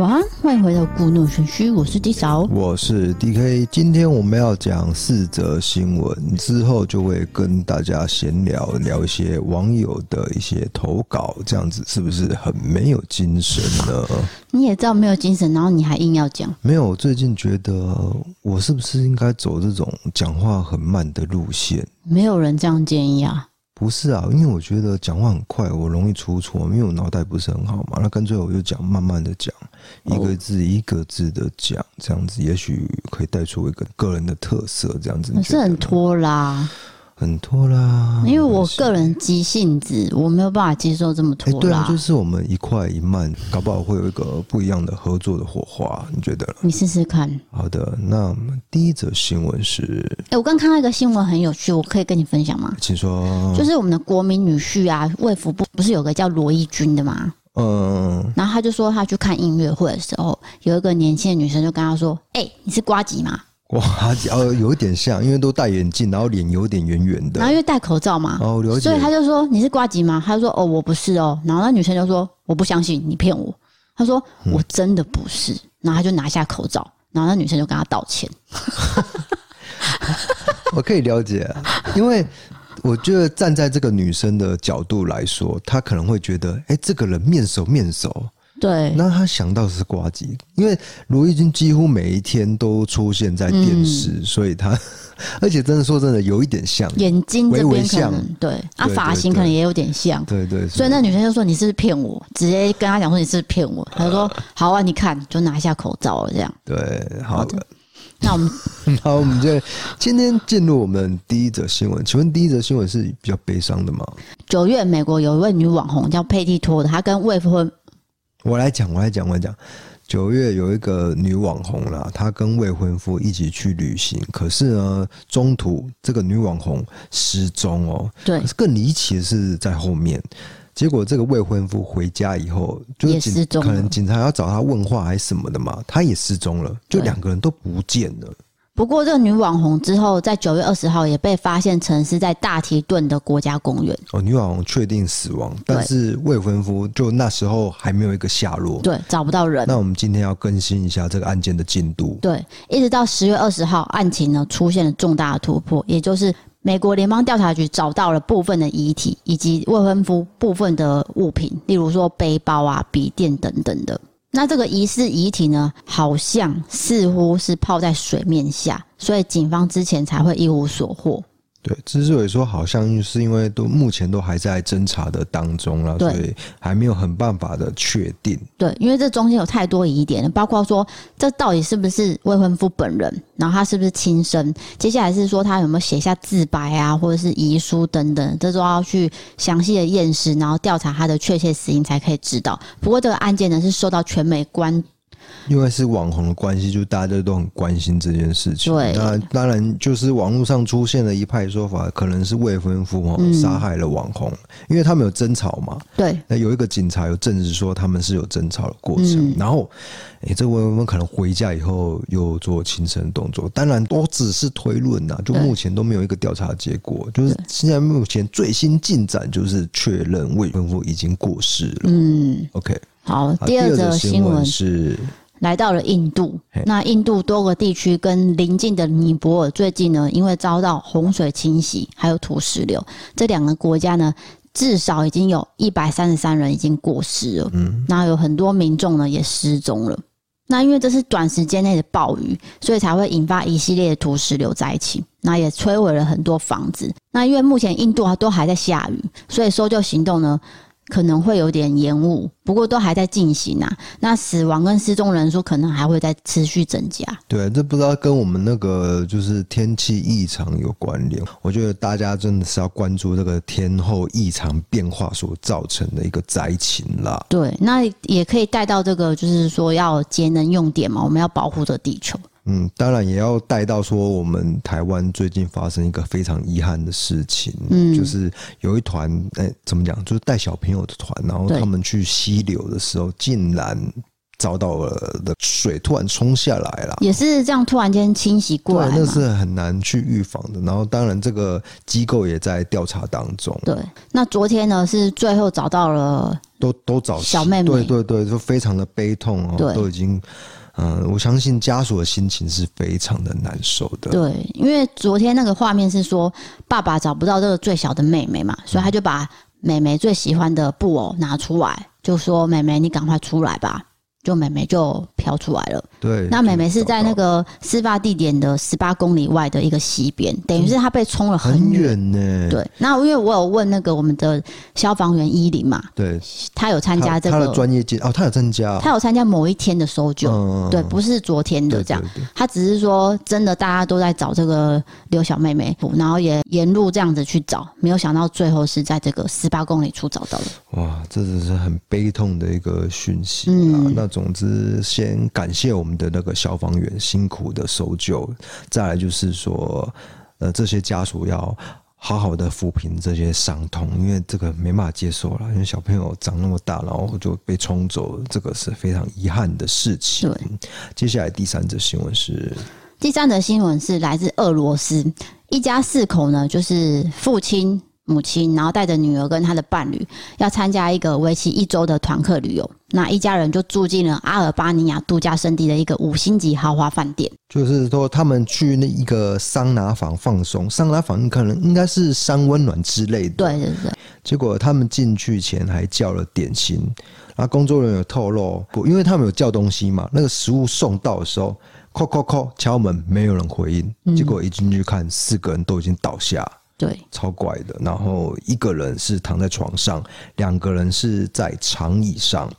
晚安，欢迎回到故弄玄虚，我是 D 嫂，我是 DK。今天我们要讲四则新闻，之后就会跟大家闲聊聊一些网友的一些投稿，这样子是不是很没有精神呢？你也知道没有精神，然后你还硬要讲？没有，我最近觉得我是不是应该走这种讲话很慢的路线？没有人这样建议啊。不是啊，因为我觉得讲话很快，我容易出错，因为我脑袋不是很好嘛。那干脆我就讲慢慢的讲，一个字一个字的讲，这样子也许可以带出一个个人的特色，这样子。你是很拖拉。很拖拉，因为我个人急性子，我没有办法接受这么拖拉。欸、对啊，就是我们一快一慢，搞不好会有一个不一样的合作的火花，你觉得？你试试看。好的，那我们第一则新闻是，哎、欸，我刚看到一个新闻很有趣，我可以跟你分享吗？请说。就是我们的国民女婿啊，卫福部不是有个叫罗一钧的吗？嗯。然后他就说他去看音乐会的时候，有一个年轻的女生就跟他说：“哎、欸，你是瓜吉吗？”哇，哦，有一点像，因为都戴眼镜，然后脸有点圆圆的，然后因为戴口罩嘛，哦，了解。所以他就说，你是瓜吉吗？他就说，哦，我不是哦。然后那女生就说，我不相信，你骗我。他说，我真的不是。嗯、然后他就拿下口罩，然后那女生就跟他道歉。我可以了解，因为我觉得站在这个女生的角度来说，她可能会觉得，哎，这个人面熟面熟。对，那他想到的是瓜吉，因为罗一钧几乎每一天都出现在电视，嗯、所以他 而且真的说真的有一点像，眼睛这边像，对，啊，发型可能也有点像，对对，对，所以那女生就说，你是不是骗我，直接跟他讲说，你是不是骗我，他说好啊，你看就拿下口罩了这样，对，好的，那我们 好，我们就今天进入我们第一则新闻，请问第一则新闻是比较悲伤的吗？九月美国有一位女网红叫佩蒂托的，她跟未婚。我来讲，我来讲，我来讲。九月有一个女网红啦，她跟未婚夫一起去旅行，可是呢，中途这个女网红失踪哦。对。更离奇的是在后面，结果这个未婚夫回家以后，就是警可能警察要找他问话还是什么的嘛，他也失踪了，就两个人都不见了。不过，这个女网红之后，在九月二十号也被发现沉尸在大提顿的国家公园。哦，女网红确定死亡，但是未婚夫就那时候还没有一个下落，对，找不到人。那我们今天要更新一下这个案件的进度。对，一直到十月二十号，案情呢出现了重大的突破，也就是美国联邦调查局找到了部分的遗体以及未婚夫部分的物品，例如说背包啊、笔电等等的。那这个疑似遗体呢，好像似乎是泡在水面下，所以警方之前才会一无所获。对，之所以说好像是因为都目前都还在侦查的当中了，所以还没有很办法的确定。对，因为这中间有太多疑点了，包括说这到底是不是未婚夫本人，然后他是不是亲生，接下来是说他有没有写下自白啊，或者是遗书等等，这都要去详细的验尸，然后调查他的确切死因才可以知道。不过这个案件呢，是受到全美关。因为是网红的关系，就大家都很关心这件事情。对，那当然就是网络上出现了一派说法，可能是未婚夫哦杀害了网红，因为他们有争吵嘛。对，那有一个警察有证实说他们是有争吵的过程。然后，哎，这未婚夫可能回家以后又做轻生动作。当然都只是推论呐，就目前都没有一个调查结果。就是现在目前最新进展就是确认未婚夫已经过世了。嗯，OK。好，第二则新闻是来到了印度。那印度多个地区跟邻近的尼泊尔最近呢，因为遭到洪水侵袭，还有土石流，这两个国家呢，至少已经有一百三十三人已经过世了。嗯，那有很多民众呢也失踪了。那因为这是短时间内的暴雨，所以才会引发一系列的土石流灾情。那也摧毁了很多房子。那因为目前印度啊都还在下雨，所以搜救行动呢，可能会有点延误，不过都还在进行啊。那死亡跟失踪人数可能还会再持续增加。对，这不知道跟我们那个就是天气异常有关联。我觉得大家真的是要关注这个天候异常变化所造成的一个灾情啦。对，那也可以带到这个，就是说要节能用电嘛，我们要保护这地球。嗯，当然也要带到说，我们台湾最近发生一个非常遗憾的事情，嗯，就是有一团，哎、欸，怎么讲，就是带小朋友的团，然后他们去溪流的时候，竟然遭到了的水突然冲下来了，也是这样突然间侵袭过来，那是很难去预防的。然后当然这个机构也在调查当中。对，那昨天呢是最后找到了，都都找小妹妹，对对对，就非常的悲痛哦，都已经。嗯，我相信家属的心情是非常的难受的。对，因为昨天那个画面是说，爸爸找不到这个最小的妹妹嘛，所以他就把妹妹最喜欢的布偶拿出来，就说：“妹妹，你赶快出来吧。”就妹妹就飘出来了。对，那妹妹是在那个事发地点的十八公里外的一个溪边，等于是她被冲了很远呢。对，那因为我有问那个我们的消防员伊林嘛，对，他有参加这个他的专业界哦，他有参加，他有参加某一天的搜救，嗯、对，不是昨天的这样。对对对，他只是说真的，大家都在找这个刘小妹妹，然后也沿路这样子去找，没有想到最后是在这个十八公里处找到的。哇，这只是很悲痛的一个讯息啊！嗯、那总之，先感谢我们的那个消防员辛苦的搜救，再来就是说，呃，这些家属要好好的抚平这些伤痛，因为这个没办法接受了，因为小朋友长那么大，然后就被冲走，这个是非常遗憾的事情。接下来第三则新闻是，第三则新闻是来自俄罗斯。一家四口呢，就是父亲。母亲，然后带着女儿跟她的伴侣，要参加一个为期一周的团客旅游。那一家人就住进了阿尔巴尼亚度假胜地的一个五星级豪华饭店。就是说，他们去那一个桑拿房放松，桑拿房可能应该是三温暖之类的。对对对。结果他们进去前还叫了点心，那工作人员有透露，不，因为他们有叫东西嘛，那个食物送到的时候，叩叩叩敲门，没有人回应。结果一进去看，四个人都已经倒下。对，超怪的。然后一个人是躺在床上，两个人是在长椅上，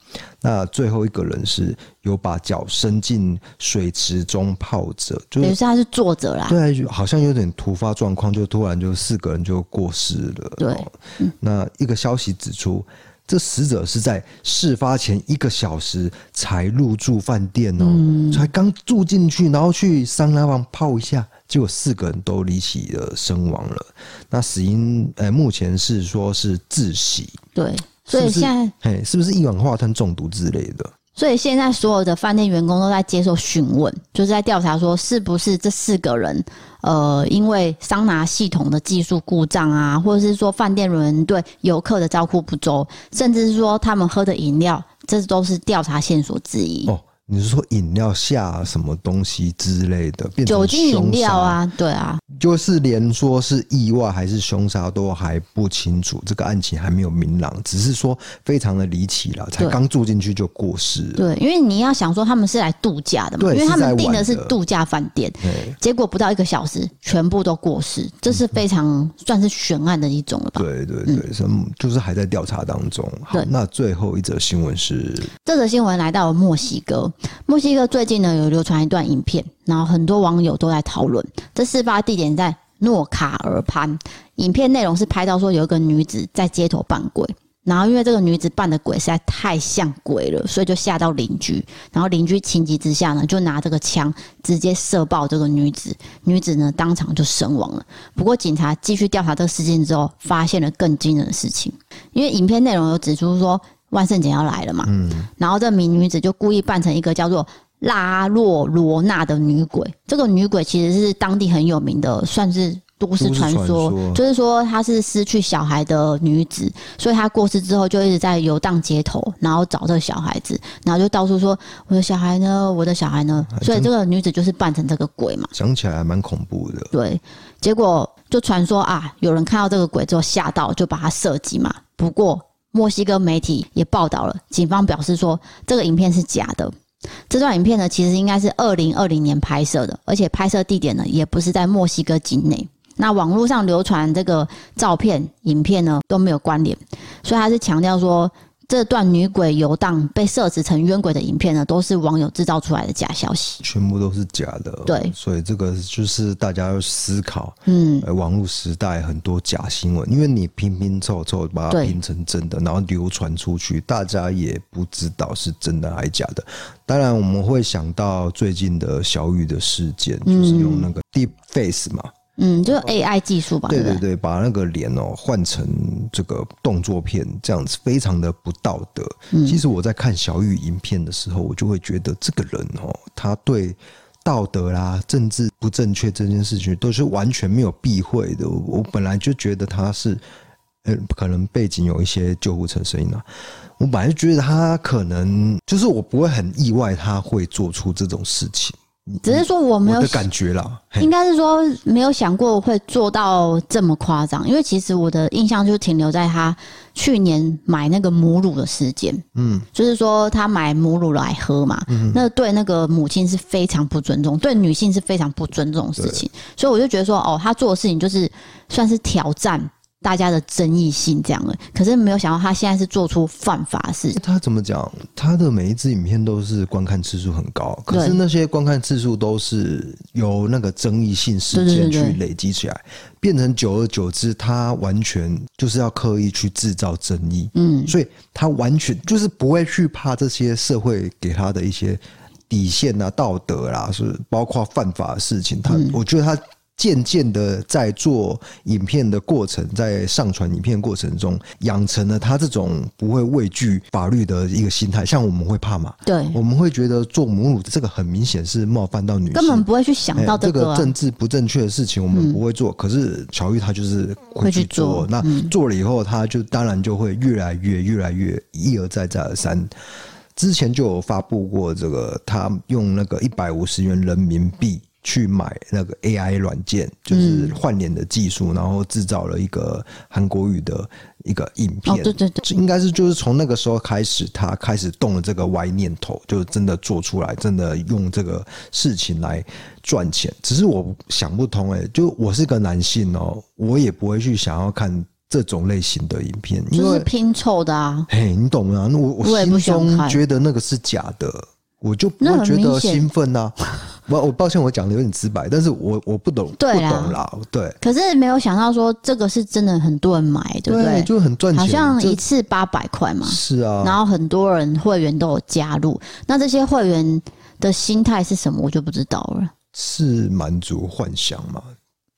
那最后一个人是有把脚伸进水池中泡着，就等于是他是坐着啦。对，好像有点突发状况，就突然就四个人就过世了。对，那一个消息指出，这死者是在事发前一个小时才入住饭店哦，嗯、才刚住进去，然后去桑拿房泡一下。结果四个人都离奇的身亡了。那死因，呃，目前是说是窒息。对，所以现在，哎，是不是一氧化碳中毒之类的？所以现在所有的饭店员工都在接受询问，就是在调查说，是不是这四个人，呃，因为桑拿系统的技术故障啊，或者是说饭店人员对游客的照顾不周，甚至是说他们喝的饮料，这都是调查线索之一。你是说饮料下什么东西之类的，变成酒精饮料啊？对啊，就是连说是意外还是凶杀都还不清楚，这个案情还没有明朗，只是说非常的离奇了，才刚住进去就过世。对，因为你要想说他们是来度假的嘛，因为他们订的是度假饭店，结果不到一个小时全部都过世，这是非常算是悬案的一种了吧？对对对，嗯，就是还在调查当中。好，对那最后一则新闻是，这则新闻来到了墨西哥。墨西哥最近呢，有流传一段影片，然后很多网友都在讨论。这事发地点在诺卡尔潘，影片内容是拍到说有一个女子在街头扮鬼，然后因为这个女子扮的鬼实在太像鬼了，所以就吓到邻居。然后邻居情急之下呢，就拿这个枪直接射爆这个女子，女子呢当场就身亡了。不过警察继续调查这个事件之后，发现了更惊人的事情，因为影片内容有指出说。万圣节要来了嘛，嗯，然后这名女子就故意扮成一个叫做拉洛罗娜的女鬼。这个女鬼其实是当地很有名的，算是都市传说。说就是说她是失去小孩的女子，所以她过世之后就一直在游荡街头，然后找这个小孩子，然后就到处说我的小孩呢，我的小孩呢。所以这个女子就是扮成这个鬼嘛。想起来还蛮恐怖的。对，结果就传说啊，有人看到这个鬼之后吓到，就把他射击嘛。不过。墨西哥媒体也报道了，警方表示说这个影片是假的。这段影片呢，其实应该是二零二零年拍摄的，而且拍摄地点呢也不是在墨西哥境内。那网络上流传这个照片、影片呢都没有关联，所以他是强调说。这段女鬼游荡被设置成冤鬼的影片呢，都是网友制造出来的假消息，全部都是假的。对，所以这个就是大家要思考，嗯，网络时代很多假新闻，因为你拼拼凑凑把它拼成真的，然后流传出去，大家也不知道是真的还是假的。当然，我们会想到最近的小雨的事件，就是用那个 Deep Face 嘛。嗯，就是 AI 技术吧。对对对，把那个脸哦换成这个动作片，这样子非常的不道德。嗯，其实我在看小玉影片的时候，我就会觉得这个人哦，他对道德啦、政治不正确这件事情都是完全没有避讳的。我本来就觉得他是，呃，可能背景有一些救护车声音啊。我本来就觉得他可能就是我不会很意外他会做出这种事情。只是说我没有的感觉啦，应该是说没有想过会做到这么夸张，因为其实我的印象就停留在他去年买那个母乳的时间，嗯，就是说他买母乳来喝嘛，嗯，那对那个母亲是非常不尊重，对女性是非常不尊重的事情，所以我就觉得说，哦，他做的事情就是算是挑战。大家的争议性这样的，可是没有想到他现在是做出犯法的事。他怎么讲？他的每一支影片都是观看次数很高，可是那些观看次数都是由那个争议性事件去累积起来，变成久而久之，他完全就是要刻意去制造争议。嗯，所以他完全就是不会去怕这些社会给他的一些底线啊、道德啦，是包括犯法的事情。他，我觉得他。渐渐的，在做影片的过程，在上传影片过程中，养成了他这种不会畏惧法律的一个心态。像我们会怕嘛？对，我们会觉得做母乳这个很明显是冒犯到女性，根本不会去想到这个、啊、这个政治不正确的事情，我们不会做。嗯、可是小玉他就是会去做，那做了以后，他就当然就会越来越、越来越一而再、再而三。之前就有发布过这个，他用那个一百五十元人民币。去买那个 AI 软件，就是换脸的技术，然后制造了一个韩国语的一个影片。对对对，应该是就是从那个时候开始，他开始动了这个歪念头，就真的做出来，真的用这个事情来赚钱。只是我想不通，哎，就我是个男性哦，我也不会去想要看这种类型的影片，就是拼凑的啊。嘿，你懂吗？那我我心中觉得那个是假的，我就不会觉得兴奋 呐。我我抱歉，我讲的有点直白，但是我我不懂，对不懂啦，对。可是没有想到说这个是真的很多人买，对不对？对就很赚钱，好像一次八百块嘛。是啊。然后很多人会员都有加入，那这些会员的心态是什么，我就不知道了。是满足幻想吗？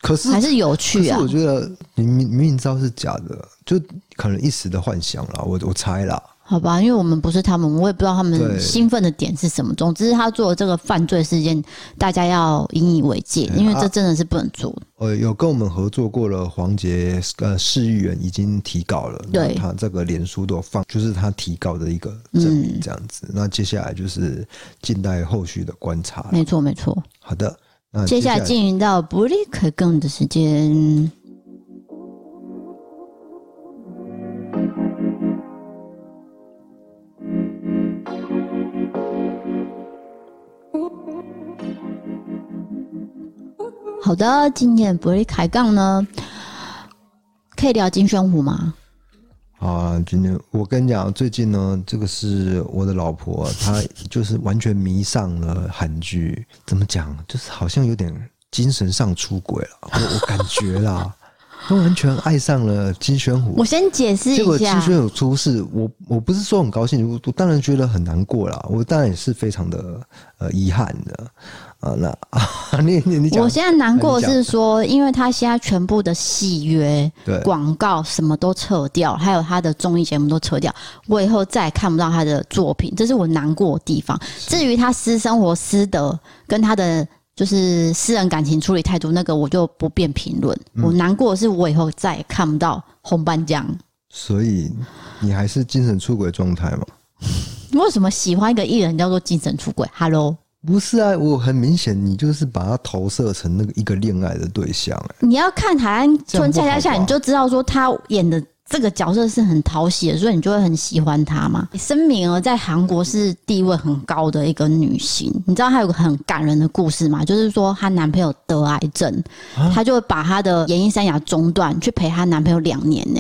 可是还是有趣啊。我觉得你明明明知道是假的，就可能一时的幻想啦。我我猜啦。好吧，因为我们不是他们，我也不知道他们兴奋的点是什么。总之，他做的这个犯罪事件，大家要引以为戒，因为这真的是不能做的。呃，有跟我们合作过了，黄杰呃市议员已经提稿了，对，他这个脸书都放，就是他提稿的一个证明，这样子。那接下来就是静待后续的观察。没错，没错。好的，那接下来进行到不利可更的时间。好的，今天不会开杠呢，可以聊金宣虎吗？啊，今天我跟你讲，最近呢，这个是我的老婆，她就是完全迷上了韩剧，怎么讲，就是好像有点精神上出轨了，我我感觉啦，她完全爱上了金宣虎。我先解释一下，结果金宣虎出事，我我不是说很高兴，我我当然觉得很难过啦，我当然也是非常的呃遗憾的。啊，那 啊，你你你，我现在难过的是说，因为他现在全部的戏约、广告什么都撤掉，还有他的综艺节目都撤掉，我以后再也看不到他的作品，这是我难过的地方。至于他私生活、私德跟他的就是私人感情处理态度，那个我就不便评论。我难过的是，我以后再也看不到红斑酱。所以你还是精神出轨状态吗？为什么喜欢一个艺人叫做精神出轨？Hello。不是啊，我很明显，你就是把他投射成那个一个恋爱的对象。哎，你要看《海岸村恰恰恰》，你就知道说他演的这个角色是很讨喜的，所以你就会很喜欢他嘛。申敏儿在韩国是地位很高的一个女星，你知道她有个很感人的故事吗？就是说她男朋友得癌症，她就会把她的演艺生涯中断，去陪她男朋友两年呢。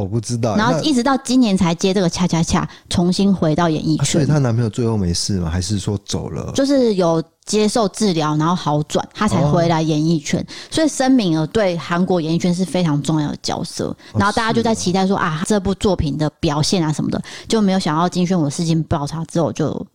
我不知道，然后一直到今年才接这个恰恰恰，重新回到演艺圈。所以她男朋友最后没事吗？还是说走了？就是有接受治疗，然后好转，她才回来演艺圈。所以申敏儿对韩国演艺圈是非常重要的角色。然后大家就在期待说啊，这部作品的表现啊什么的，就没有想到金宣我事情爆发之后就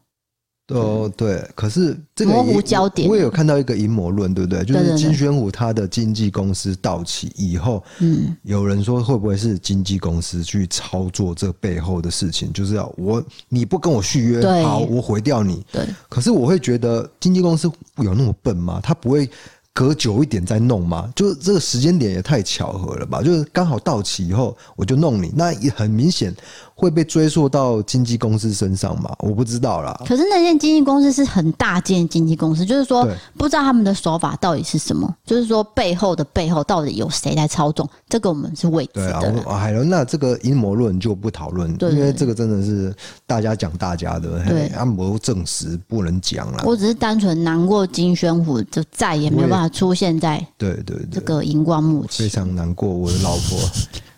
哦，对，可是这个模糊焦点，我也有看到一个阴谋论，对不对？就是金宣虎他的经纪公司到期以后，嗯，有人说会不会是经纪公司去操作这背后的事情？就是要我你不跟我续约，好，我毁掉你。对，可是我会觉得经纪公司有那么笨吗？他不会。隔久一点再弄吗，就是这个时间点也太巧合了吧？就是刚好到期以后我就弄你，那也很明显。会被追溯到经纪公司身上吗？我不知道啦。可是那间经纪公司是很大间经纪公司，就是说不知道他们的手法到底是什么，就是说背后的背后到底有谁在操纵，这个我们是未知的。对啊，还有那这个阴谋论就不讨论，因为这个真的是大家讲大家的，对，按摩证实不能讲了。我只是单纯难过，金宣虎就再也没有办法出现在对对这个荧光幕前，非常难过。我的老婆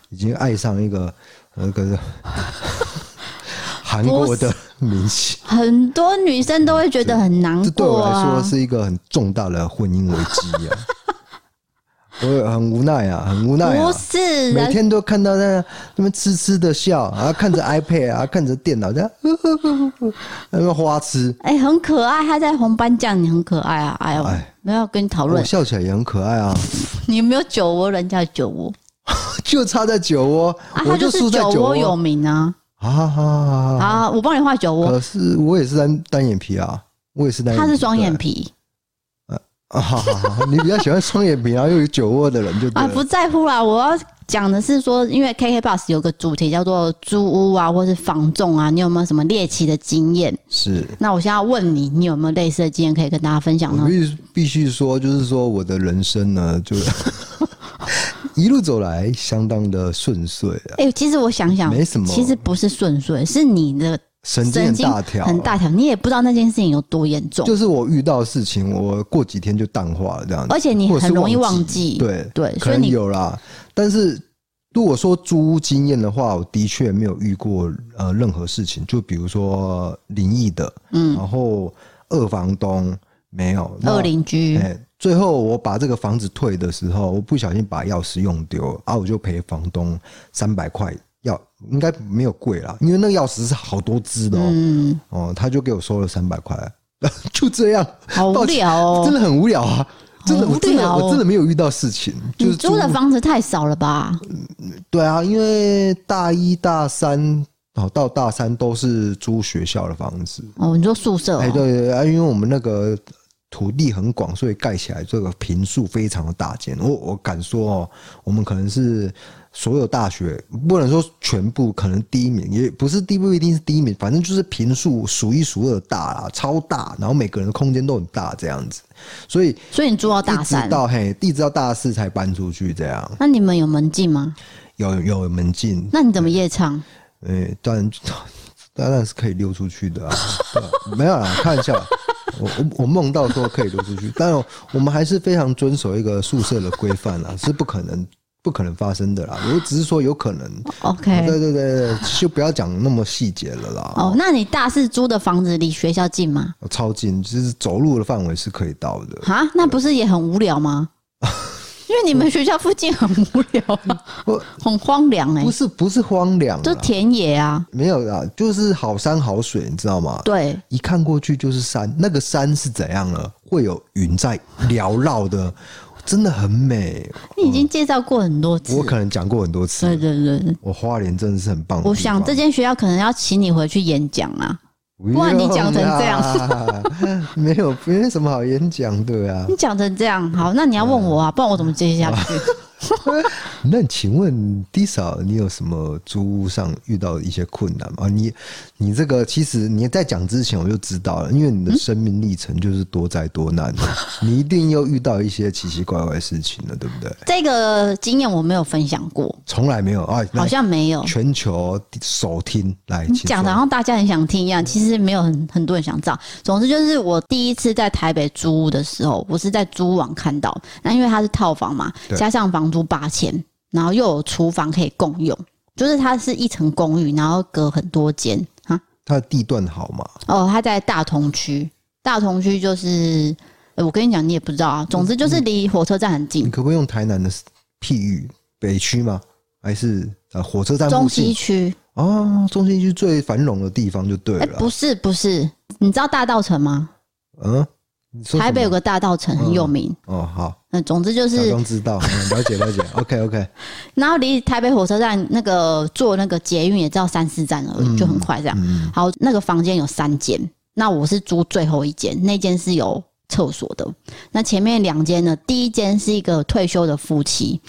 已经爱上一个。那个 韩国的明星，很多女生都会觉得很难过啊。这对我来说是一个很重大的婚姻危机啊！我很无奈啊，很无奈啊。不是，每天都看到那那边痴痴的笑，然后看着 iPad 啊，看着电脑这样，那个花痴，哎，很可爱。他在红斑酱，你很可爱啊！哎呦，没有跟你讨论，我笑起来也很可爱啊。你有没有酒窝？人家酒窝。就差在酒窝，啊，他就是酒窝有名啊！啊好好好，我帮你画酒窝。可是我也是单单眼皮啊，我也是单。他是双眼皮。啊，好好好，你比较喜欢双眼皮，然后又有酒窝的人就啊，不在乎啦。我要讲的是说，因为 KK Bus 有个主题叫做租屋啊，或是房仲啊，你有没有什么猎奇的经验？是。那我现在要问你，你有没有类似的经验可以跟大家分享呢？必必须说，就是说我的人生呢，就。一路走来，相当的顺遂啊！哎、欸，其实我想想，没什么，其实不是顺遂，是你的神经很大条，很大条，你也不知道那件事情有多严重。就是我遇到的事情，我过几天就淡化了这样子，而且你很容易忘记。对对，可能有啦。但是如果说租屋经验的话，我的确没有遇过呃任何事情，就比如说灵异的，嗯，然后二房东没有，二邻居，欸最后我把这个房子退的时候，我不小心把钥匙用丢啊，我就赔房东三百块，要应该没有贵啦，因为那个钥匙是好多支的哦、喔，嗯、哦，他就给我收了三百块，就这样，好无聊哦，真的很无聊啊，真的，我真的我真的没有遇到事情，就是租的房子太少了吧？对啊，因为大一大三哦到大三都是租学校的房子哦，你说宿舍？哎，对对啊，因为我们那个。土地很广，所以盖起来这个坪数非常的大间。我我敢说哦，我们可能是所有大学不能说全部，可能第一名也不是，第不一定是第一名，反正就是坪数数一数二大啦，超大，然后每个人的空间都很大这样子。所以所以你住到大三，到嘿，一直到大四才搬出去这样。那你们有门禁吗？有有门禁。那你怎么夜唱？嗯，当然当然是可以溜出去的啊，没有啦，开玩笑。我我我梦到说可以溜出去，但我们还是非常遵守一个宿舍的规范啦，是不可能不可能发生的啦。我只是说有可能。OK，对对对对，就不要讲那么细节了啦。哦，那你大四租的房子离学校近吗？超近，就是走路的范围是可以到的。哈，那不是也很无聊吗？因为你们学校附近很无聊，我很荒凉哎，不是不是荒凉，就田野啊，没有啊，就是好山好水，你知道吗？对，一看过去就是山，那个山是怎样呢？会有云在缭绕的，真的很美。你已经介绍过很多次，我可能讲过很多次，对对对，我花莲真的是很棒。我想这间学校可能要请你回去演讲啊。不然你讲成这样，没有没有什么好演讲的啊。你讲成这样，好，那你要问我啊，不然我怎么接下去？那请问 D 嫂，你有什么租屋上遇到一些困难吗？你你这个其实你在讲之前我就知道了，因为你的生命历程就是多灾多难的，你一定又遇到一些奇奇怪怪的事情了，对不对？这个经验我没有分享过，从来没有啊，好像没有。全球首听来讲的，好像大家很想听一样，其实没有很很多人想知道。总之就是我第一次在台北租屋的时候，我是在租网看到，那因为它是套房嘛，加上房租八千。然后又有厨房可以共用，就是它是一层公寓，然后隔很多间啊。它的地段好吗？哦，它在大同区，大同区就是，我跟你讲，你也不知道啊。总之就是离火车站很近。你可不可以用台南的譬喻？北区吗？还是呃火车站？中西区。哦，中西区最繁荣的地方就对了。不是不是，你知道大道城吗？嗯。台北有个大道城很有名。嗯、哦，好。那总之就是。都知道，了解了解。OK OK。然后离台北火车站那个坐那个捷运也只要三四站而已，就很快这样。嗯、好，那个房间有三间，那我是租最后一间，那间是有厕所的。那前面两间呢？第一间是一个退休的夫妻，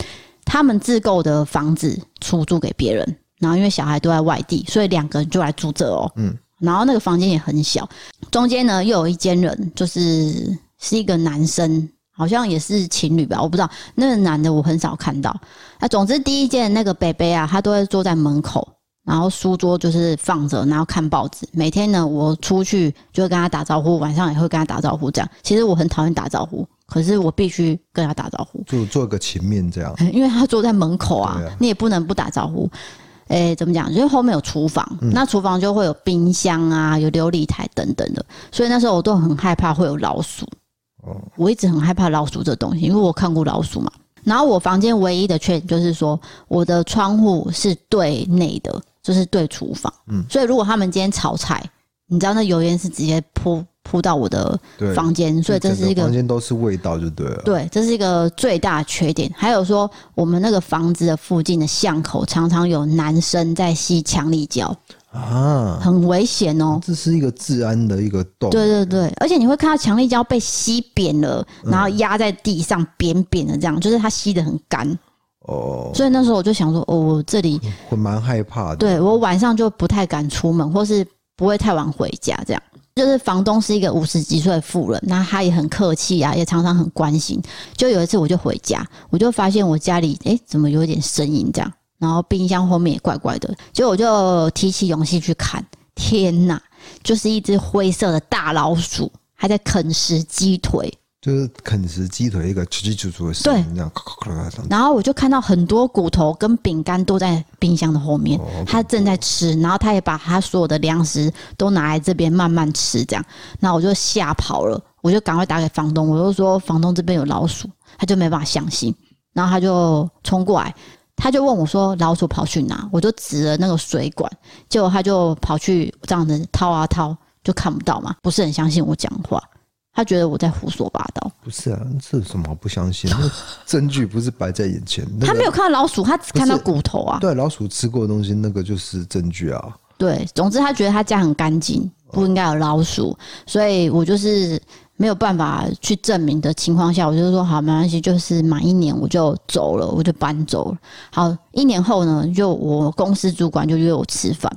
他们自购的房子出租给别人，然后因为小孩都在外地，所以两个人就来住这哦。嗯。然后那个房间也很小，中间呢又有一间人，就是是一个男生，好像也是情侣吧，我不知道。那个男的我很少看到。那总之第一间那个北北啊，他都会坐在门口，然后书桌就是放着，然后看报纸。每天呢，我出去就会跟他打招呼，晚上也会跟他打招呼。这样，其实我很讨厌打招呼，可是我必须跟他打招呼，就做个情面这样。因为他坐在门口啊，啊你也不能不打招呼。诶、欸，怎么讲？就是后面有厨房，嗯、那厨房就会有冰箱啊，有琉璃台等等的，所以那时候我都很害怕会有老鼠。哦，我一直很害怕老鼠这东西，因为我看过老鼠嘛。然后我房间唯一的缺点就是说，我的窗户是对内的，就是对厨房。嗯，所以如果他们今天炒菜，你知道那油烟是直接扑。扑到我的房间，所以这是一个房间都是味道就对了。对，这是一个最大的缺点。还有说，我们那个房子的附近的巷口常常有男生在吸强力胶啊，很危险哦。这是一个治安的一个洞。对对对，而且你会看到强力胶被吸扁了，然后压在地上扁扁的，这样就是它吸的很干哦。所以那时候我就想说，哦，这里我蛮害怕的。对，我晚上就不太敢出门，或是不会太晚回家这样。就是房东是一个五十几岁的妇人，那他也很客气啊，也常常很关心。就有一次我就回家，我就发现我家里哎、怎么有点声音这样，然后冰箱后面也怪怪的，就我就提起勇气去看，天哪，就是一只灰色的大老鼠，还在啃食鸡腿。就是啃食鸡腿一个叽叽喳喳的声音，这样咔咔咔咔。然后我就看到很多骨头跟饼干都在冰箱的后面，他正在吃，然后他也把他所有的粮食都拿来这边慢慢吃，这样。那我就吓跑了，我就赶快打给房东，我就说房东这边有老鼠，他就没办法相信，然后他就冲过来，他就问我说老鼠跑去哪？我就指了那个水管，结果他就跑去这样子掏啊掏，就看不到嘛，不是很相信我讲话。他觉得我在胡说八道，不是啊？这有什么好不相信？那证据不是摆在眼前。那个、他没有看到老鼠，他只看到骨头啊。对，老鼠吃过的东西，那个就是证据啊。对，总之他觉得他家很干净，不应该有老鼠，哦、所以我就是没有办法去证明的情况下，我就说好，没关系，就是满一年我就走了，我就搬走了。好，一年后呢，就我公司主管就约我吃饭。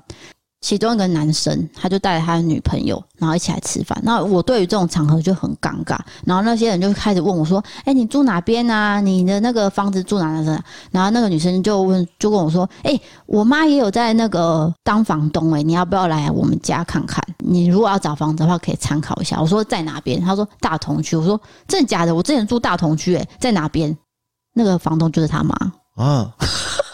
其中一个男生，他就带着他的女朋友，然后一起来吃饭。那我对于这种场合就很尴尬。然后那些人就开始问我说：“哎，你住哪边啊？你的那个房子住哪呢？”然后那个女生就问，就跟我说：“哎，我妈也有在那个当房东，哎，你要不要来我们家看看？你如果要找房子的话，可以参考一下。”我说：“在哪边？”他说：“大同区。”我说：“真的假的？我之前住大同区，哎，在哪边？”那个房东就是他妈啊。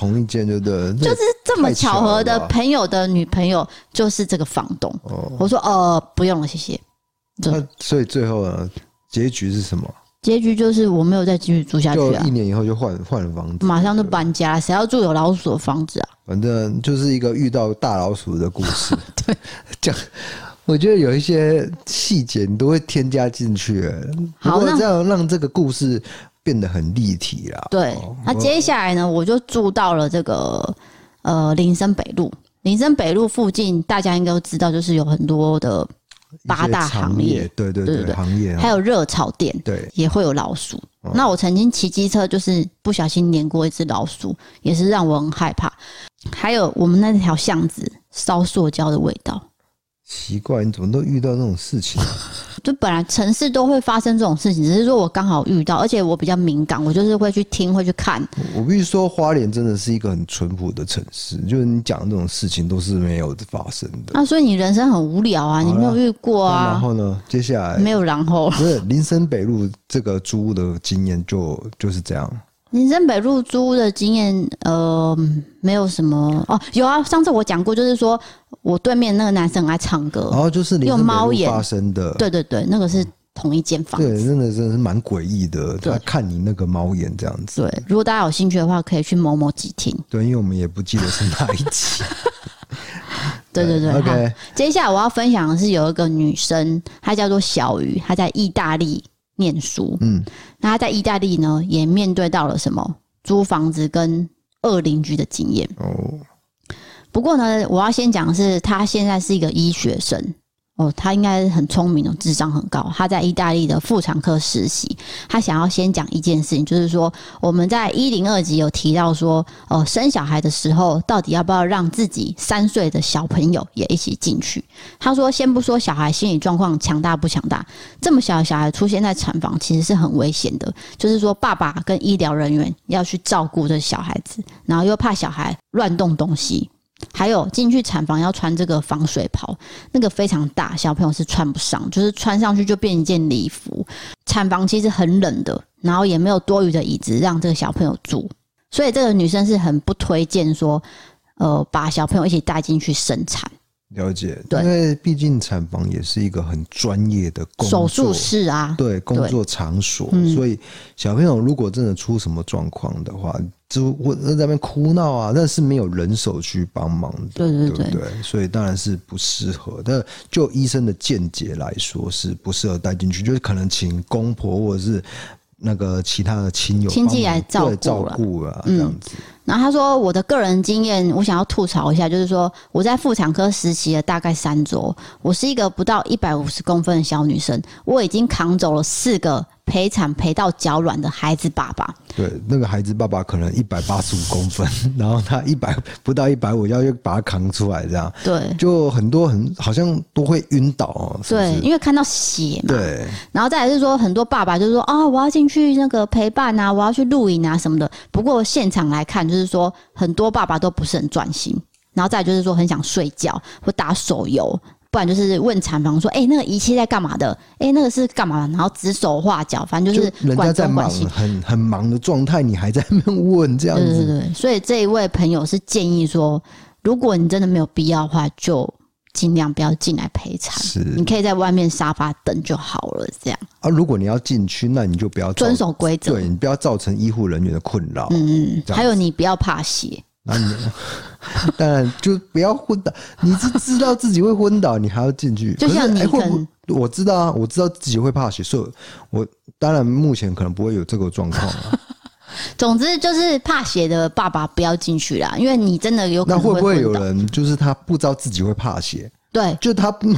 同一间就对，就是这么巧合的朋友的女朋友就是这个房东。哦，我说呃不用了，谢谢。那所以最后呢，结局是什么？结局就是我没有再继续住下去啊。一年以后就换换了房子，马上就搬家。谁要住有老鼠的房子啊？反正就是一个遇到大老鼠的故事。对，这样我觉得有一些细节你都会添加进去。好，那这样让这个故事。变得很立体了。对，那接下来呢，我就住到了这个呃林森北路。林森北路附近，大家应该都知道，就是有很多的八大行业，对对对，行业还有热炒店，对，也会有老鼠。那我曾经骑机车，就是不小心碾过一只老鼠，也是让我很害怕。还有我们那条巷子烧塑胶的味道。奇怪，你怎么都遇到这种事情？就本来城市都会发生这种事情，只是说我刚好遇到，而且我比较敏感，我就是会去听，会去看。我必须说，花莲真的是一个很淳朴的城市，就是你讲的这种事情都是没有发生的。那、啊、所以你人生很无聊啊，你没有遇过啊？然后呢？接下来没有然后，不是林森北路这个租屋的经验就就是这样。林森北路租屋的经验，呃，没有什么哦。有啊，上次我讲过，就是说我对面那个男生很爱唱歌，然后就是用猫眼发生的。对对对，那个是同一间房子。对，真的真的是蛮诡异的。对，看你那个猫眼这样子。对，如果大家有兴趣的话，可以去某某集听。对，因为我们也不记得是哪一集。对 对对。OK，接下来我要分享的是有一个女生，她叫做小鱼，她在意大利念书。嗯，那她在意大利呢，也面对到了什么租房子跟恶邻居的经验。哦。不过呢，我要先讲的是，他现在是一个医学生。哦，他应该很聪明的，智商很高。他在意大利的妇产科实习。他想要先讲一件事情，就是说我们在一零二集有提到说，哦，生小孩的时候到底要不要让自己三岁的小朋友也一起进去？他说，先不说小孩心理状况强大不强大，这么小的小孩出现在产房其实是很危险的。就是说，爸爸跟医疗人员要去照顾这小孩子，然后又怕小孩乱动东西。还有进去产房要穿这个防水袍，那个非常大，小朋友是穿不上，就是穿上去就变一件礼服。产房其实很冷的，然后也没有多余的椅子让这个小朋友住，所以这个女生是很不推荐说，呃，把小朋友一起带进去生产。了解，因为毕竟产房也是一个很专业的工作。手术室啊，对，工作场所，所以小朋友如果真的出什么状况的话。就我在那边哭闹啊，但是没有人手去帮忙的，对对对，对对，所以当然是不适合。但就医生的见解来说，是不适合带进去，就是可能请公婆或者是那个其他的亲友亲戚来照顾照顾啊，这样子。嗯然后他说：“我的个人经验，我想要吐槽一下，就是说我在妇产科实习了大概三周，我是一个不到一百五十公分的小女生，我已经扛走了四个陪产陪到脚软的孩子爸爸。对，那个孩子爸爸可能一百八十五公分，然后他一百不到一百五，要把他扛出来，这样对，就很多很好像都会晕倒哦。对，因为看到血嘛。对，然后再来是说，很多爸爸就是说啊，我要进去那个陪伴啊，我要去露营啊什么的。不过现场来看，就是。说，很多爸爸都不是很专心，然后再就是说很想睡觉或打手游，不然就是问产房说：“哎、欸，那个仪器在干嘛的？哎、欸，那个是干嘛？”然后指手画脚，反正就是人家在忙，很很忙的状态，你还在那边问这样子。对对对，所以这一位朋友是建议说，如果你真的没有必要的话，就。尽量不要进来陪产，是你可以在外面沙发等就好了。这样啊，如果你要进去，那你就不要遵守规则，对你不要造成医护人员的困扰。嗯嗯，还有你不要怕血。那你 当然就不要昏倒。你是知道自己会昏倒，你还要进去？就像你可能，我知道啊，我知道自己会怕血，所以我当然目前可能不会有这个状况。总之就是怕血的爸爸不要进去啦，因为你真的有可能会。那会不会有人就是他不知道自己会怕血？对，就他不，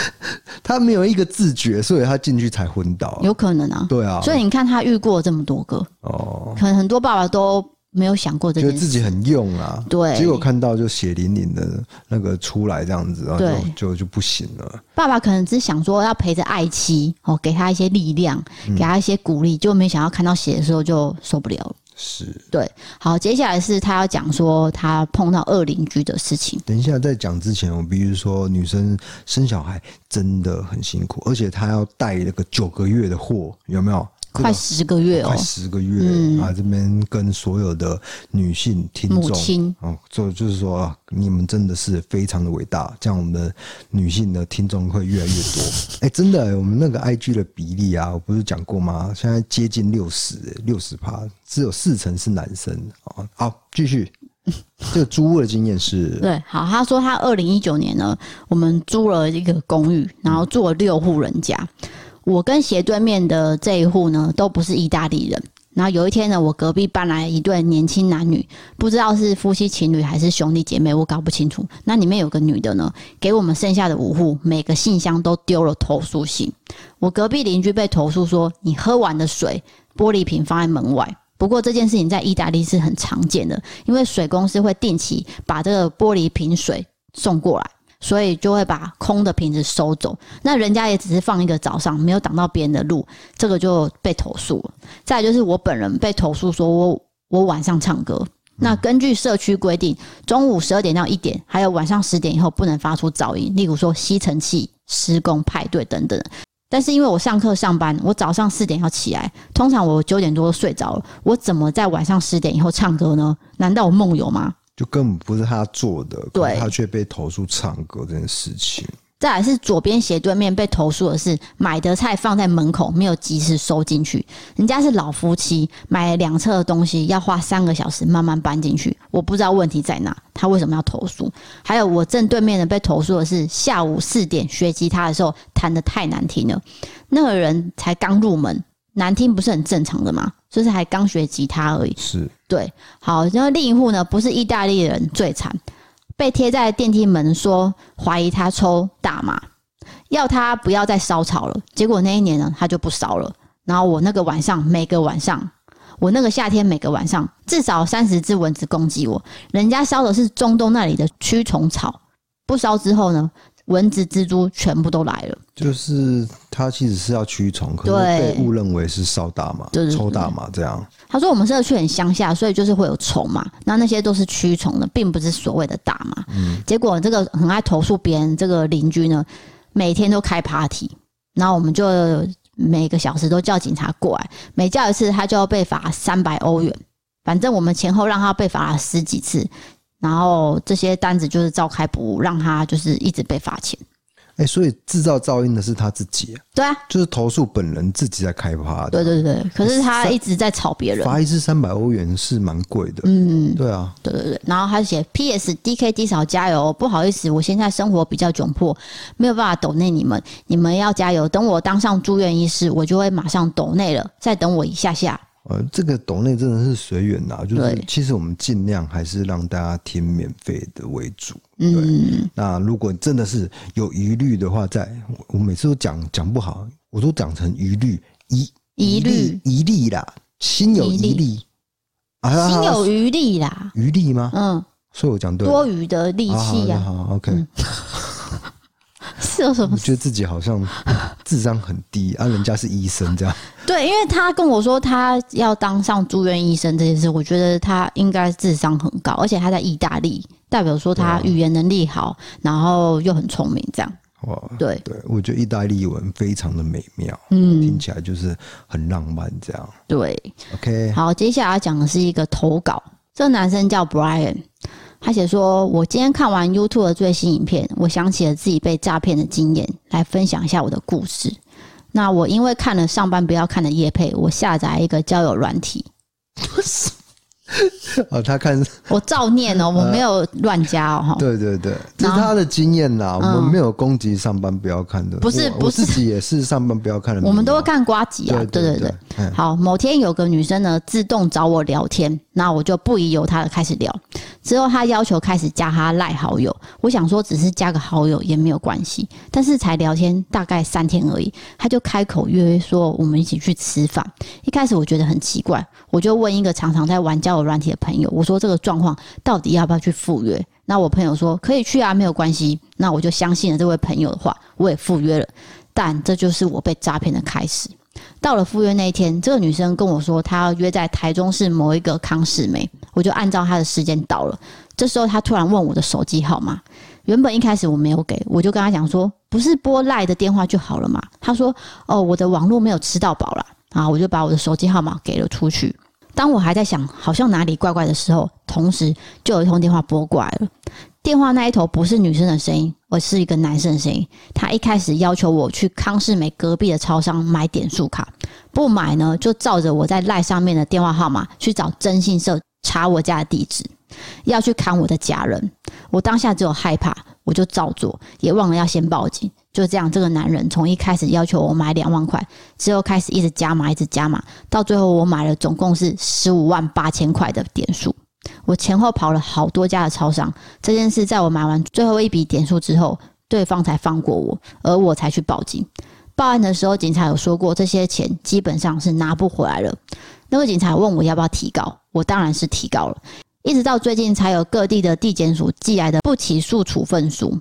他没有一个自觉，所以他进去才昏倒。有可能啊，对啊。所以你看他遇过这么多个哦，可能很多爸爸都没有想过这件事，觉得自己很用啊。对，结果看到就血淋淋的那个出来这样子，然后就就就不行了。爸爸可能只想说要陪着爱妻哦，给他一些力量，给他一些鼓励，就没想到看到血的时候就受不了了。是对，好，接下来是他要讲说他碰到恶邻居的事情。等一下，在讲之前，我比如说女生生小孩真的很辛苦，而且她要带那个九个月的货，有没有？快十个月哦，快十个月、嗯、啊！这边跟所有的女性听众，哦，就就是说，你们真的是非常的伟大，这样我们的女性的听众会越来越多。哎、欸，真的，我们那个 IG 的比例啊，我不是讲过吗？现在接近六十，六十趴，只有四成是男生啊。好，继续，这个租屋的经验是，对，好，他说他二零一九年呢，我们租了一个公寓，然后住了六户人家。嗯我跟斜对面的这一户呢，都不是意大利人。然后有一天呢，我隔壁搬来一对年轻男女，不知道是夫妻情侣还是兄弟姐妹，我搞不清楚。那里面有个女的呢，给我们剩下的五户每个信箱都丢了投诉信。我隔壁邻居被投诉说，你喝完的水玻璃瓶放在门外。不过这件事情在意大利是很常见的，因为水公司会定期把这个玻璃瓶水送过来。所以就会把空的瓶子收走，那人家也只是放一个早上，没有挡到别人的路，这个就被投诉了。再来就是我本人被投诉说我我晚上唱歌，那根据社区规定，中午十二点到一点，还有晚上十点以后不能发出噪音，例如说吸尘器、施工、派对等等。但是因为我上课上班，我早上四点要起来，通常我九点多睡着了，我怎么在晚上十点以后唱歌呢？难道我梦游吗？就根本不是他做的，对，他却被投诉唱歌这件事情。再来是左边斜对面被投诉的是买的菜放在门口没有及时收进去，人家是老夫妻买了两车的东西要花三个小时慢慢搬进去，我不知道问题在哪，他为什么要投诉？还有我正对面的被投诉的是下午四点学吉他的时候弹的太难听了，那个人才刚入门，难听不是很正常的吗？就是还刚学吉他而已，是对。好，然后另一户呢，不是意大利人最惨。被贴在电梯门说怀疑他抽大麻，要他不要再烧草了。结果那一年呢，他就不烧了。然后我那个晚上，每个晚上，我那个夏天每个晚上至少三十只蚊子攻击我。人家烧的是中东那里的驱虫草，不烧之后呢，蚊子、蜘蛛全部都来了。就是他其实是要驱虫，可是被误认为是烧大麻、抽大麻这样。他说我们社区很乡下，所以就是会有虫嘛，那那些都是驱虫的，并不是所谓的大麻。嗯，结果这个很爱投诉别人这个邻居呢，每天都开 party，然后我们就每个小时都叫警察过来，每叫一次他就要被罚三百欧元，反正我们前后让他被罚了十几次，然后这些单子就是照开不误，让他就是一直被罚钱。哎、欸，所以制造噪音的是他自己，对啊，就是投诉本人自己在开趴的，对对对，可是他一直在吵别人，罚一次三百欧元是蛮贵的，嗯，对啊，对对对，然后他写 P.S. D.K.D 嫂加油，不好意思，我现在生活比较窘迫，没有办法抖内你们，你们要加油，等我当上住院医师，我就会马上抖内了，再等我一下下。呃，这个抖内真的是随缘呐，就是其实我们尽量还是让大家听免费的为主。嗯，那如果真的是有疑虑的话，在我每次都讲讲不好，我都讲成疑虑疑疑虑。疑虑啦，心有疑虑，心有余力啦，余力吗？嗯，所以我讲对多余的力气呀。好，OK。是有什么？我觉得自己好像 智商很低啊，人家是医生这样。对，因为他跟我说他要当上住院医生这件事，我觉得他应该智商很高，而且他在意大利，代表说他语言能力好，然后又很聪明这样。哇，对对，我觉得意大利文非常的美妙，嗯，听起来就是很浪漫这样。对，OK，好，接下来要讲的是一个投稿，这个男生叫 Brian。他写说：“我今天看完 YouTube 的最新影片，我想起了自己被诈骗的经验，来分享一下我的故事。那我因为看了上班不要看的夜配，我下载一个交友软体。” 哦，他看 我照念哦，我没有乱加哦，对对对，这是他的经验呐，我们没有攻击上班不要看的，不是不是，自己也是上班不要看的，我们都会看瓜集啊，对对对。好，某天有个女生呢自动找我聊天，那我就不疑有他的开始聊。之后他要求开始加他赖好友，我想说只是加个好友也没有关系，但是才聊天大概三天而已，他就开口约说我们一起去吃饭。一开始我觉得很奇怪，我就问一个常常在玩交友软体的朋友，我说这个状况到底要不要去赴约？那我朋友说可以去啊，没有关系。那我就相信了这位朋友的话，我也赴约了。但这就是我被诈骗的开始。到了赴约那一天，这个女生跟我说她要约在台中市某一个康世美，我就按照她的时间到了。这时候她突然问我的手机号码，原本一开始我没有给，我就跟她讲说不是拨赖的电话就好了嘛。她说哦，我的网络没有吃到饱啦。啊，我就把我的手机号码给了出去。当我还在想好像哪里怪怪的时候，同时就有一通电话拨过来了。电话那一头不是女生的声音，而是一个男生的声音。他一开始要求我去康世美隔壁的超商买点数卡，不买呢就照着我在赖上面的电话号码去找征信社查我家的地址，要去砍我的家人。我当下只有害怕，我就照做，也忘了要先报警。就这样，这个男人从一开始要求我买两万块，之后开始一直加码，一直加码，到最后我买了总共是十五万八千块的点数。我前后跑了好多家的超商，这件事在我买完最后一笔点数之后，对方才放过我，而我才去报警。报案的时候，警察有说过这些钱基本上是拿不回来了。那个警察问我要不要提高，我当然是提高了。一直到最近才有各地的地检署寄来的不起诉处分书，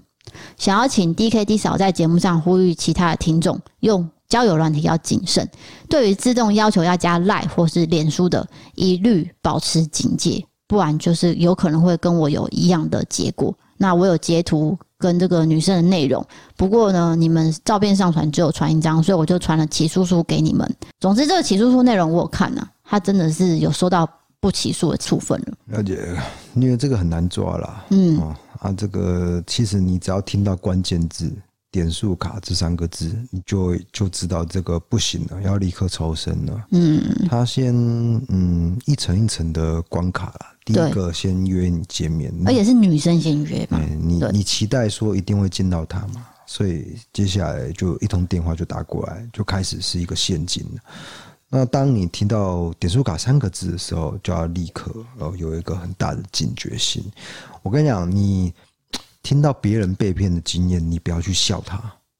想要请 DKD 嫂在节目上呼吁其他的听众用交友软体要谨慎，对于自动要求要加 Line 或是脸书的，一律保持警戒。不然就是有可能会跟我有一样的结果。那我有截图跟这个女生的内容，不过呢，你们照片上传只有传一张，所以我就传了起诉书给你们。总之，这个起诉书内容我看了，他真的是有收到不起诉的处分了。了解，因为这个很难抓啦。嗯啊，这个其实你只要听到关键字，点数卡这三个字，你就就知道这个不行了，要立刻抽身了。嗯，他先嗯一层一层的关卡了，第一个先约你见面，而且是女生先约嘛。你你期待说一定会见到他嘛？所以接下来就一通电话就打过来，就开始是一个陷阱。那当你听到点数卡三个字的时候，就要立刻哦有一个很大的警觉性。我跟你讲，你。听到别人被骗的经验，你不要去笑他，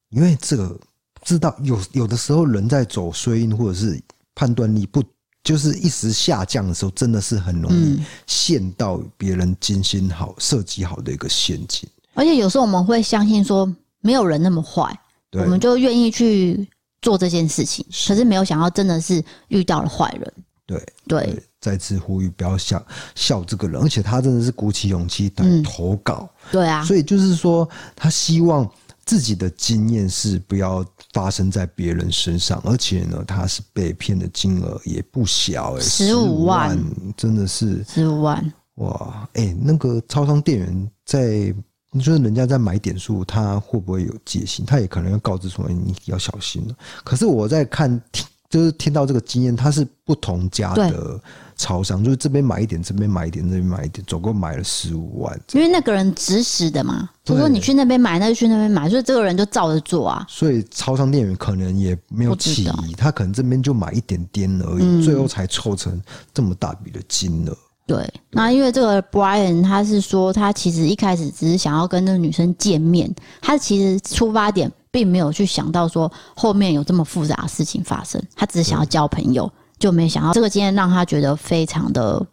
因为这个知道有有的时候人在走衰运或者是判断力不就是一时下降的时候，真的是很容易陷到别人精心好设计好的一个陷阱。而且有时候我们会相信说没有人那么坏，我们就愿意去做这件事情，可是没有想到真的是遇到了坏人。对对。再次呼吁不要笑笑这个人，而且他真的是鼓起勇气来投稿，嗯，对啊，所以就是说他希望自己的经验是不要发生在别人身上，而且呢，他是被骗的金额也不小，欸，十五万，真的是十五万哇！哎，欸，那个超商店员在，你说人家在买点数，他会不会有戒心？他也可能要告知说你要小心了。可是我在看听，就是听到这个经验，他是不同家的。超商就是这边买一点，这边买一点，那边买一点，总共买了十五万。因为那个人指使的嘛，就说你去那边买，那就去那边买，所以这个人就照着做啊。所以超商店员可能也没有起疑，他可能这边就买一点点而已，嗯、最后才凑成这么大笔的金额。对，那因为这个 Brian 他是说，他其实一开始只是想要跟那个女生见面，他其实出发点并没有去想到说后面有这么复杂的事情发生，他只是想要交朋友。就没想到这个经验让他觉得非常的，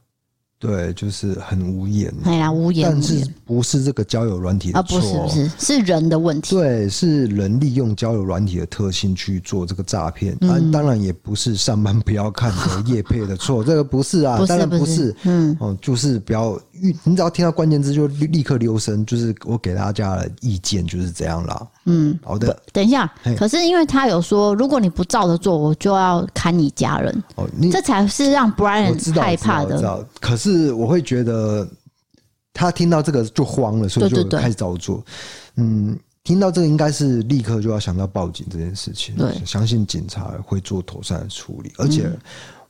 对，就是很无言。哎呀，无言。但是不是这个交友软体的错？啊，不是，不是，是人的问题。对，是人利用交友软体的特性去做这个诈骗。嗯，当然也不是上班不要看的 叶配的错，这个不是啊，当然不是。嗯，哦，就是不要。你只要听到关键字就立刻留声，就是我给大家的意见就是这样啦。嗯，好的。等一下，可是因为他有说，如果你不照着做，我就要砍你家人。哦，你这才是让 Brian 害怕的。可是我会觉得他听到这个就慌了，所以就开始照做。嗯，听到这个应该是立刻就要想到报警这件事情。对，相信警察会做妥善的处理。而且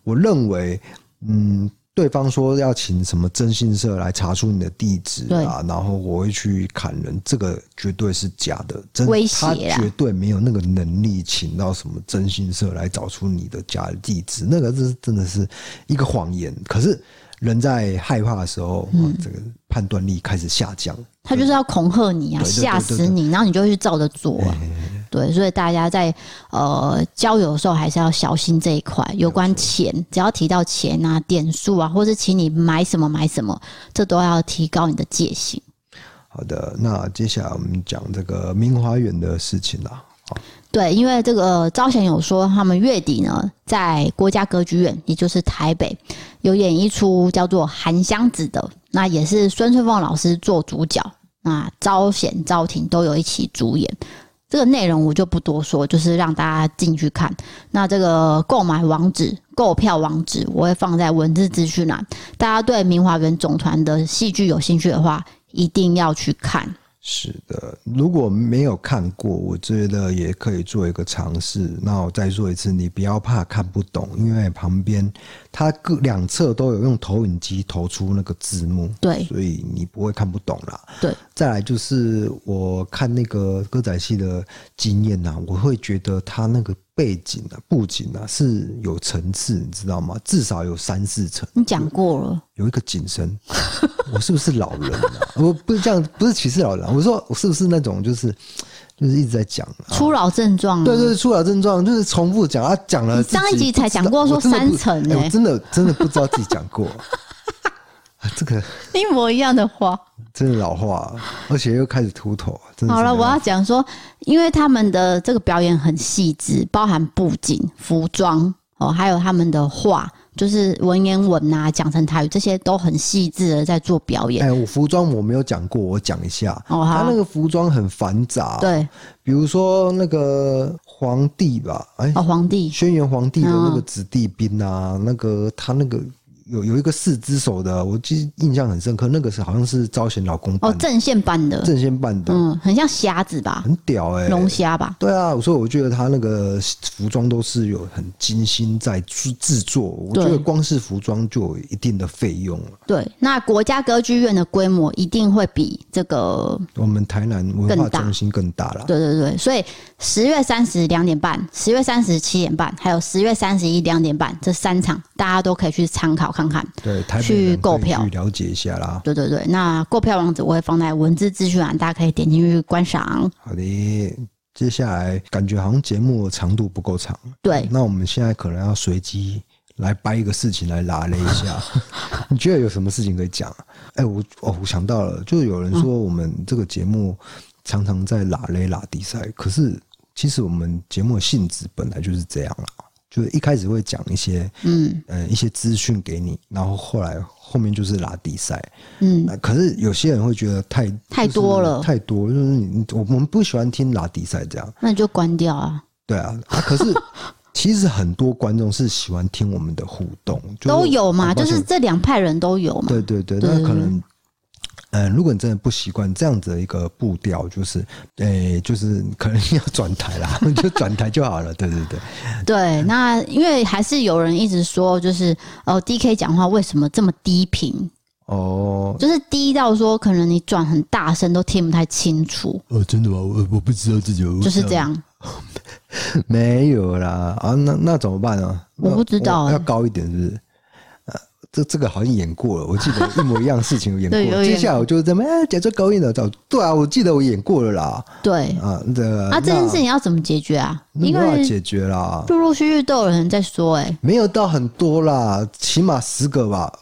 我认为，嗯。对方说要请什么征信社来查出你的地址啊，然后我会去砍人，这个绝对是假的，真的，他绝对没有那个能力请到什么征信社来找出你的假的地址，那个是真的是一个谎言。可是人在害怕的时候，嗯，这个判断力开始下降，他就是要恐吓你啊，吓死你，然后你就会去照着做啊。对，所以大家在呃交友的时候还是要小心这一块。有关钱，只要提到钱啊、点数啊，或是请你买什么买什么，这都要提高你的戒心。好的，那接下来我们讲这个明华园的事情啦。对，因为这个招贤有说，他们月底呢在国家歌剧院，也就是台北，有演一出叫做《韩湘子》的，那也是孙春凤老师做主角，那招贤、招婷都有一起主演。这个内容我就不多说，就是让大家进去看。那这个购买网址、购票网址我会放在文字资讯栏。大家对明华园总团的戏剧有兴趣的话，一定要去看。是的，如果没有看过，我觉得也可以做一个尝试。那我再说一次，你不要怕看不懂，因为旁边它各两侧都有用投影机投出那个字幕，对，所以你不会看不懂啦。对，再来就是我看那个歌仔戏的经验呐，我会觉得他那个。背景啊，布景啊是有层次，你知道吗？至少有三四层。你讲过了，有一个景深，我是不是老人啊？我不是这样，不是歧视老人。我说我是不是那种就是就是一直在讲初老症状？对，对对，初老症状就是重复讲啊，讲了上一集才讲过说三层呢、欸，我真的真的不知道自己讲过。这个一模一样的话，真的老化，而且又开始秃头。好了，我要讲说，因为他们的这个表演很细致，包含布景、服装哦，还有他们的话，就是文言文啊，讲成台语，这些都很细致的在做表演。哎，我服装我没有讲过，我讲一下。哦，他那个服装很繁杂。对，比如说那个皇帝吧，哎，哦，皇帝，轩辕皇帝的那个子弟兵啊，那个他那个。有有一个四只手的，我记得印象很深刻，那个是好像是招贤老公哦，正线班的，正线班的，嗯，很像虾子吧，很屌哎、欸，龙虾吧？对啊，所以我觉得他那个服装都是有很精心在制制作，我觉得光是服装就有一定的费用了。对，那国家歌剧院的规模一定会比这个我们台南文化中心更大了。对对对，所以十月三十两点半，十月三十七点半，还有十月三十一两点半这三场，大家都可以去参考看看。对，台去购票去了解一下啦。对对对，那购票网址我会放在文字资讯栏，大家可以点进去观赏。好的，接下来感觉好像节目长度不够长。对，那我们现在可能要随机来掰一个事情来拉了一下。你觉得有什么事情可以讲？哎、欸，我哦，我想到了，就有人说我们这个节目常常在拉雷拉比赛，可是其实我们节目的性质本来就是这样了。就是一开始会讲一些，嗯，呃，一些资讯给你，然后后来后面就是拉低赛，嗯，可是有些人会觉得太太多了，太多，就是你我我们不喜欢听拉低赛这样，那你就关掉啊。对啊，啊，可是其实很多观众是喜欢听我们的互动，都有嘛，就是这两派人都有嘛。对对对，那可能。嗯，如果你真的不习惯这样子的一个步调，就是，诶、欸，就是可能要转台啦，就转台就好了。对对对，对。那因为还是有人一直说，就是哦，DK 讲话为什么这么低频？哦，就是低到说可能你转很大声都听不太清楚。哦，真的吗？我我不知道自己有就是这样。没有啦，啊，那那怎么办呢？我不知道、欸，要高一点是不是？这这个好像演过了，我记得一模一样事情我 演过。接下来我就怎么哎假装高音的找？对啊，我记得我演过了啦。对啊，这个啊，这件事情要怎么解决啊？没办法解决啦，陆陆续续都有人在说、欸，哎，没有到很多啦，起码十个吧。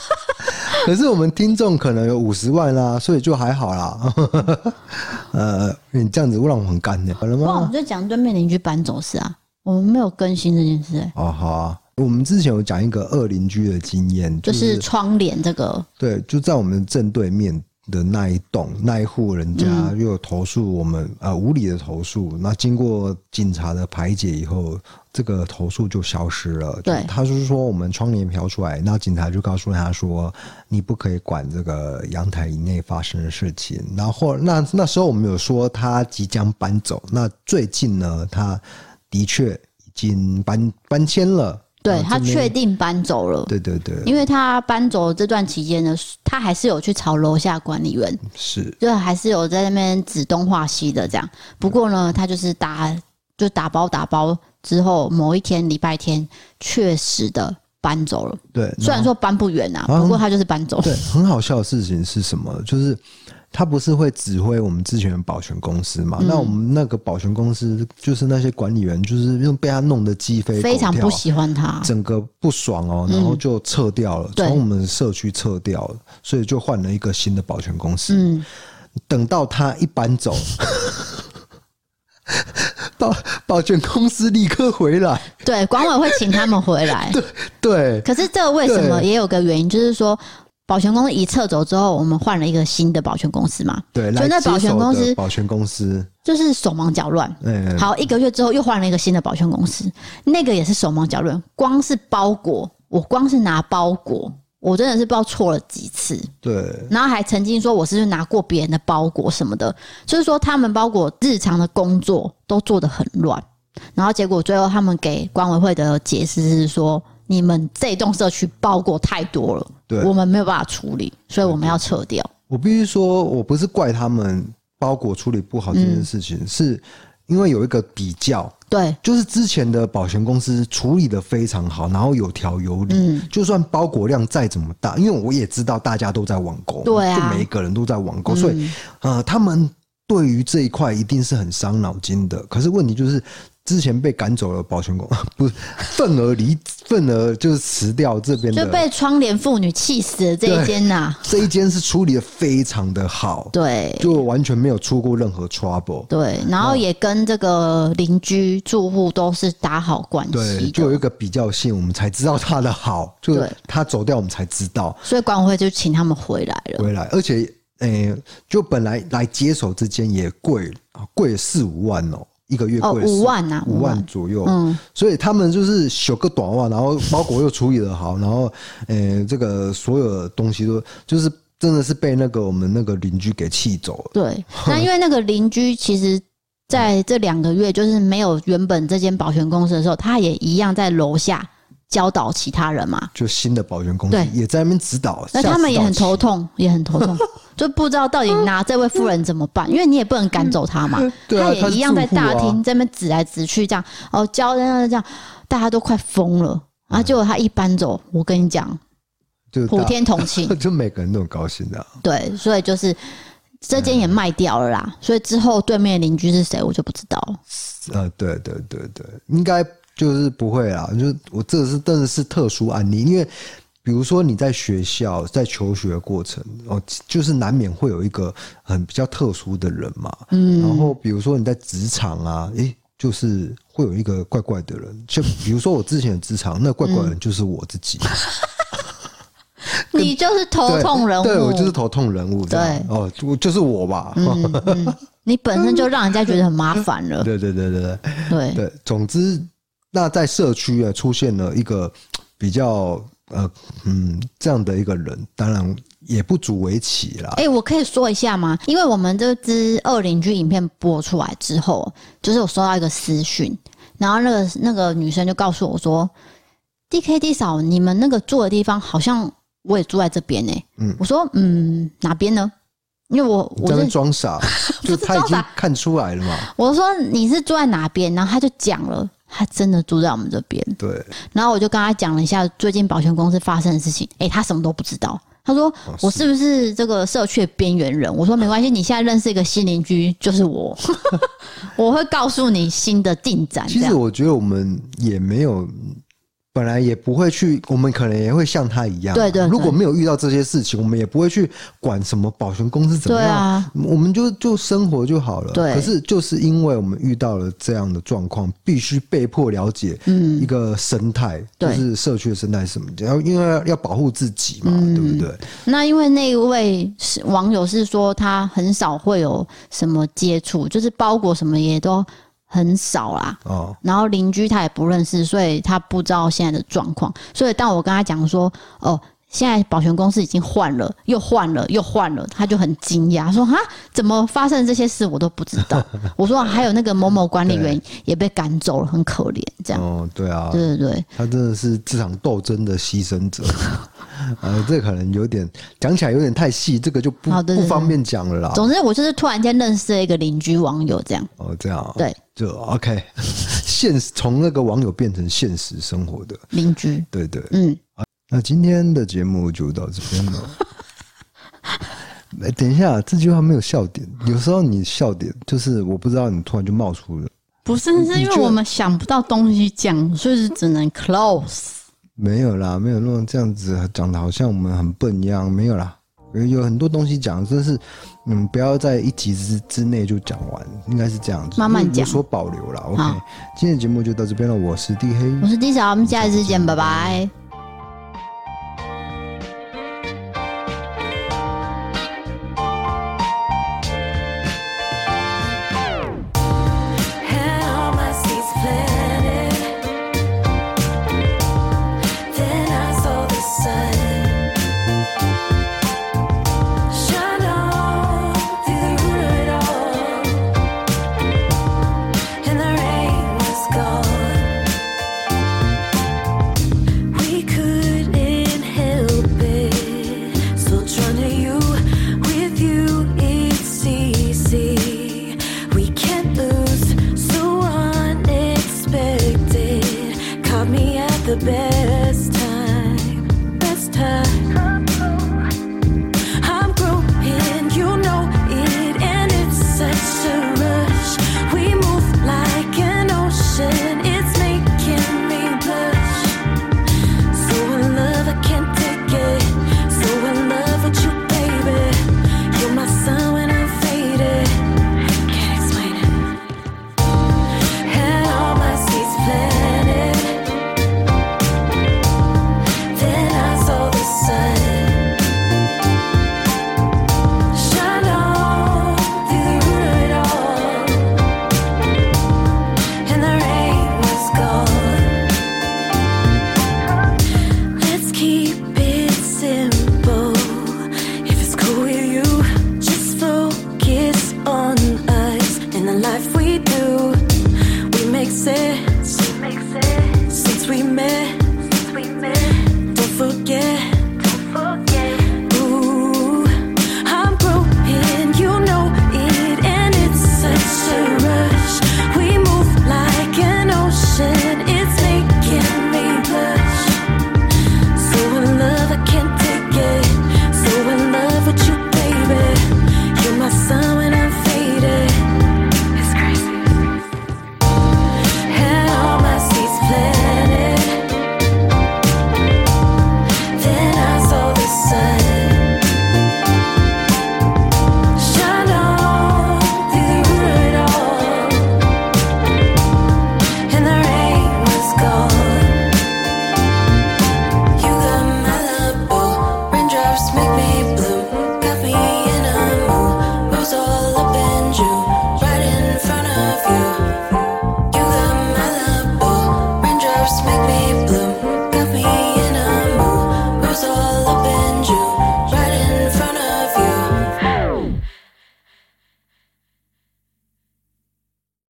可是我们听众可能有五十万啦，所以就还好啦。呃，你这样子会让我很干的，好了吗？我们就讲对面邻居搬走是啊，我们没有更新这件事、欸。哦，好啊。我们之前有讲一个二邻居的经验，就是窗帘这个，对，就在我们正对面的那一栋那一户人家又有投诉我们呃无理的投诉，那经过警察的排解以后，这个投诉就消失了。对，他就是说我们窗帘飘出来，那警察就告诉他说，你不可以管这个阳台以内发生的事情。然后那那时候我们有说他即将搬走，那最近呢，他的确已经搬搬迁了。对，他确定搬走了。对对对，因为他搬走这段期间呢，他还是有去朝楼下管理员，是，就还是有在那边指东画西的这样。不过呢，他就是打就打包打包之后，某一天礼拜天确实的搬走了。对，虽然说搬不远啊，不过他就是搬走了。对，很好笑的事情是什么？就是。他不是会指挥我们之前的保全公司嘛？嗯、那我们那个保全公司就是那些管理员，就是用被他弄得鸡飞，非常不喜欢他，整个不爽哦，然后就撤掉了，从、嗯、我们社区撤掉了，所以就换了一个新的保全公司。嗯，等到他一搬走，保保全公司立刻回来，对，管委会请他们回来。对对，可是这个为什么也有个原因，就是说。保全公司一撤走之后，我们换了一个新的保全公司嘛？对，就那保全公司，保全公司就是手忙脚乱。嗯，好，一个月之后又换了一个新的保全公司，那个也是手忙脚乱。光是包裹，我光是拿包裹，我真的是不知道错了几次。对，然后还曾经说我是不是拿过别人的包裹什么的，就是说他们包裹日常的工作都做得很乱。然后结果最后他们给管委会的解释是说。你们这栋社区包裹太多了，对，我们没有办法处理，所以我们要撤掉。我必须说，我不是怪他们包裹处理不好这件事情，嗯、是因为有一个比较，对，就是之前的保全公司处理的非常好，然后有条有理，嗯，就算包裹量再怎么大，因为我也知道大家都在网购，对啊，就每一个人都在网购，所以呃，他们对于这一块一定是很伤脑筋的。可是问题就是。之前被赶走了保全工，不是愤而离愤而就是辞掉这边的，就被窗帘妇女气死了这一间呐、啊。这一间是处理的非常的好，对，就完全没有出过任何 trouble。对，然后也跟这个邻居住户都是打好关系，对，就有一个比较性，我们才知道他的好，就他走掉我们才知道，所以管委会就请他们回来了，回来，而且诶、欸，就本来来接手这间也贵啊，贵四五万哦。一个月贵五万呐，五万左右。嗯，所以他们就是修个短袜，然后包裹又处理的好，然后呃，这个所有的东西都就是真的是被那个我们那个邻居给气走了。对，那因为那个邻居其实在这两个月就是没有原本这间保全公司的时候，他也一样在楼下。教导其他人嘛，就新的保全公司也在那边指导，那他们也很头痛，也很头痛，就不知道到底拿这位夫人怎么办，因为你也不能赶走他嘛，他也一样在大厅在那边指来指去，这样哦教人这样，大家都快疯了。啊！结果他一搬走，我跟你讲，就普天同庆，就每个人都很高兴的。对，所以就是这间也卖掉了啦，所以之后对面邻居是谁，我就不知道。了。呃，对对对对，应该。就是不会啦，就是我这是真的是特殊案例，因为比如说你在学校在求学的过程哦，就是难免会有一个很比较特殊的人嘛，嗯，然后比如说你在职场啊，诶、欸，就是会有一个怪怪的人，就比如说我之前的职场，那怪怪的人就是我自己，嗯、你就是头痛人物，对，我就是头痛人物，对，哦，就就是我吧，嗯嗯、你本身就让人家觉得很麻烦了，对对对对对。对。对，总之。那在社区啊，出现了一个 比较呃嗯这样的一个人，当然也不足为奇啦。哎、欸，我可以说一下吗？因为我们这支二邻居影片播出来之后，就是我收到一个私讯，然后那个那个女生就告诉我说：“D K D 嫂，你们那个住的地方好像我也住在这边呢。”嗯，我说：“嗯，哪边呢？”因为我我在 装傻，就他已经看出来了嘛。我说：“你是住在哪边？”然后他就讲了。他真的住在我们这边，对。然后我就跟他讲了一下最近保全公司发生的事情，哎、欸，他什么都不知道。他说：“我是不是这个社区的边缘人？”我说：“没关系，你现在认识一个新邻居，就是我，我会告诉你新的进展。”其实我觉得我们也没有。本来也不会去，我们可能也会像他一样。对对，对，如果没有遇到这些事情，我们也不会去管什么保全公司怎么样。我们就就生活就好了。对。可是就是因为我们遇到了这样的状况，必须被迫了解一个生态，嗯、就是社区的生态是什么？然后因为要保护自己嘛，嗯、对不对？那因为那一位网友是说他很少会有什么接触，就是包裹什么也都。很少啦，哦，然后邻居他也不认识，所以他不知道现在的状况。所以当我跟他讲说，哦，现在保全公司已经换了，又换了，又换了，他就很惊讶，说哈，怎么发生这些事我都不知道。我说还有那个某某管理员也被赶走了，很可怜，这样。哦，对啊，对对对，他真的是这场斗争的牺牲者。呃，这可能有点讲起来有点太细，这个就不不方便讲了啦。总之，我就是突然间认识了一个邻居网友，这样。哦，这样。对，就 OK。现实从那个网友变成现实生活的邻居。对，对对，嗯。那今天的节目就到这边了。哎，等一下，这句话没有笑点。有时候你笑点就是我不知道，你突然就冒出了。不是，是因为我们想不到东西讲，所以是只能 close。没有啦，没有那种这样子讲的，好像我们很笨一样。没有啦，有很多东西讲，真是嗯，不要在一集之之内就讲完，应该是这样子，慢慢讲，有所保留啦。OK，今天的节目就到这边了。我是 D 黑，我是 D 小，我们下一次见，拜拜。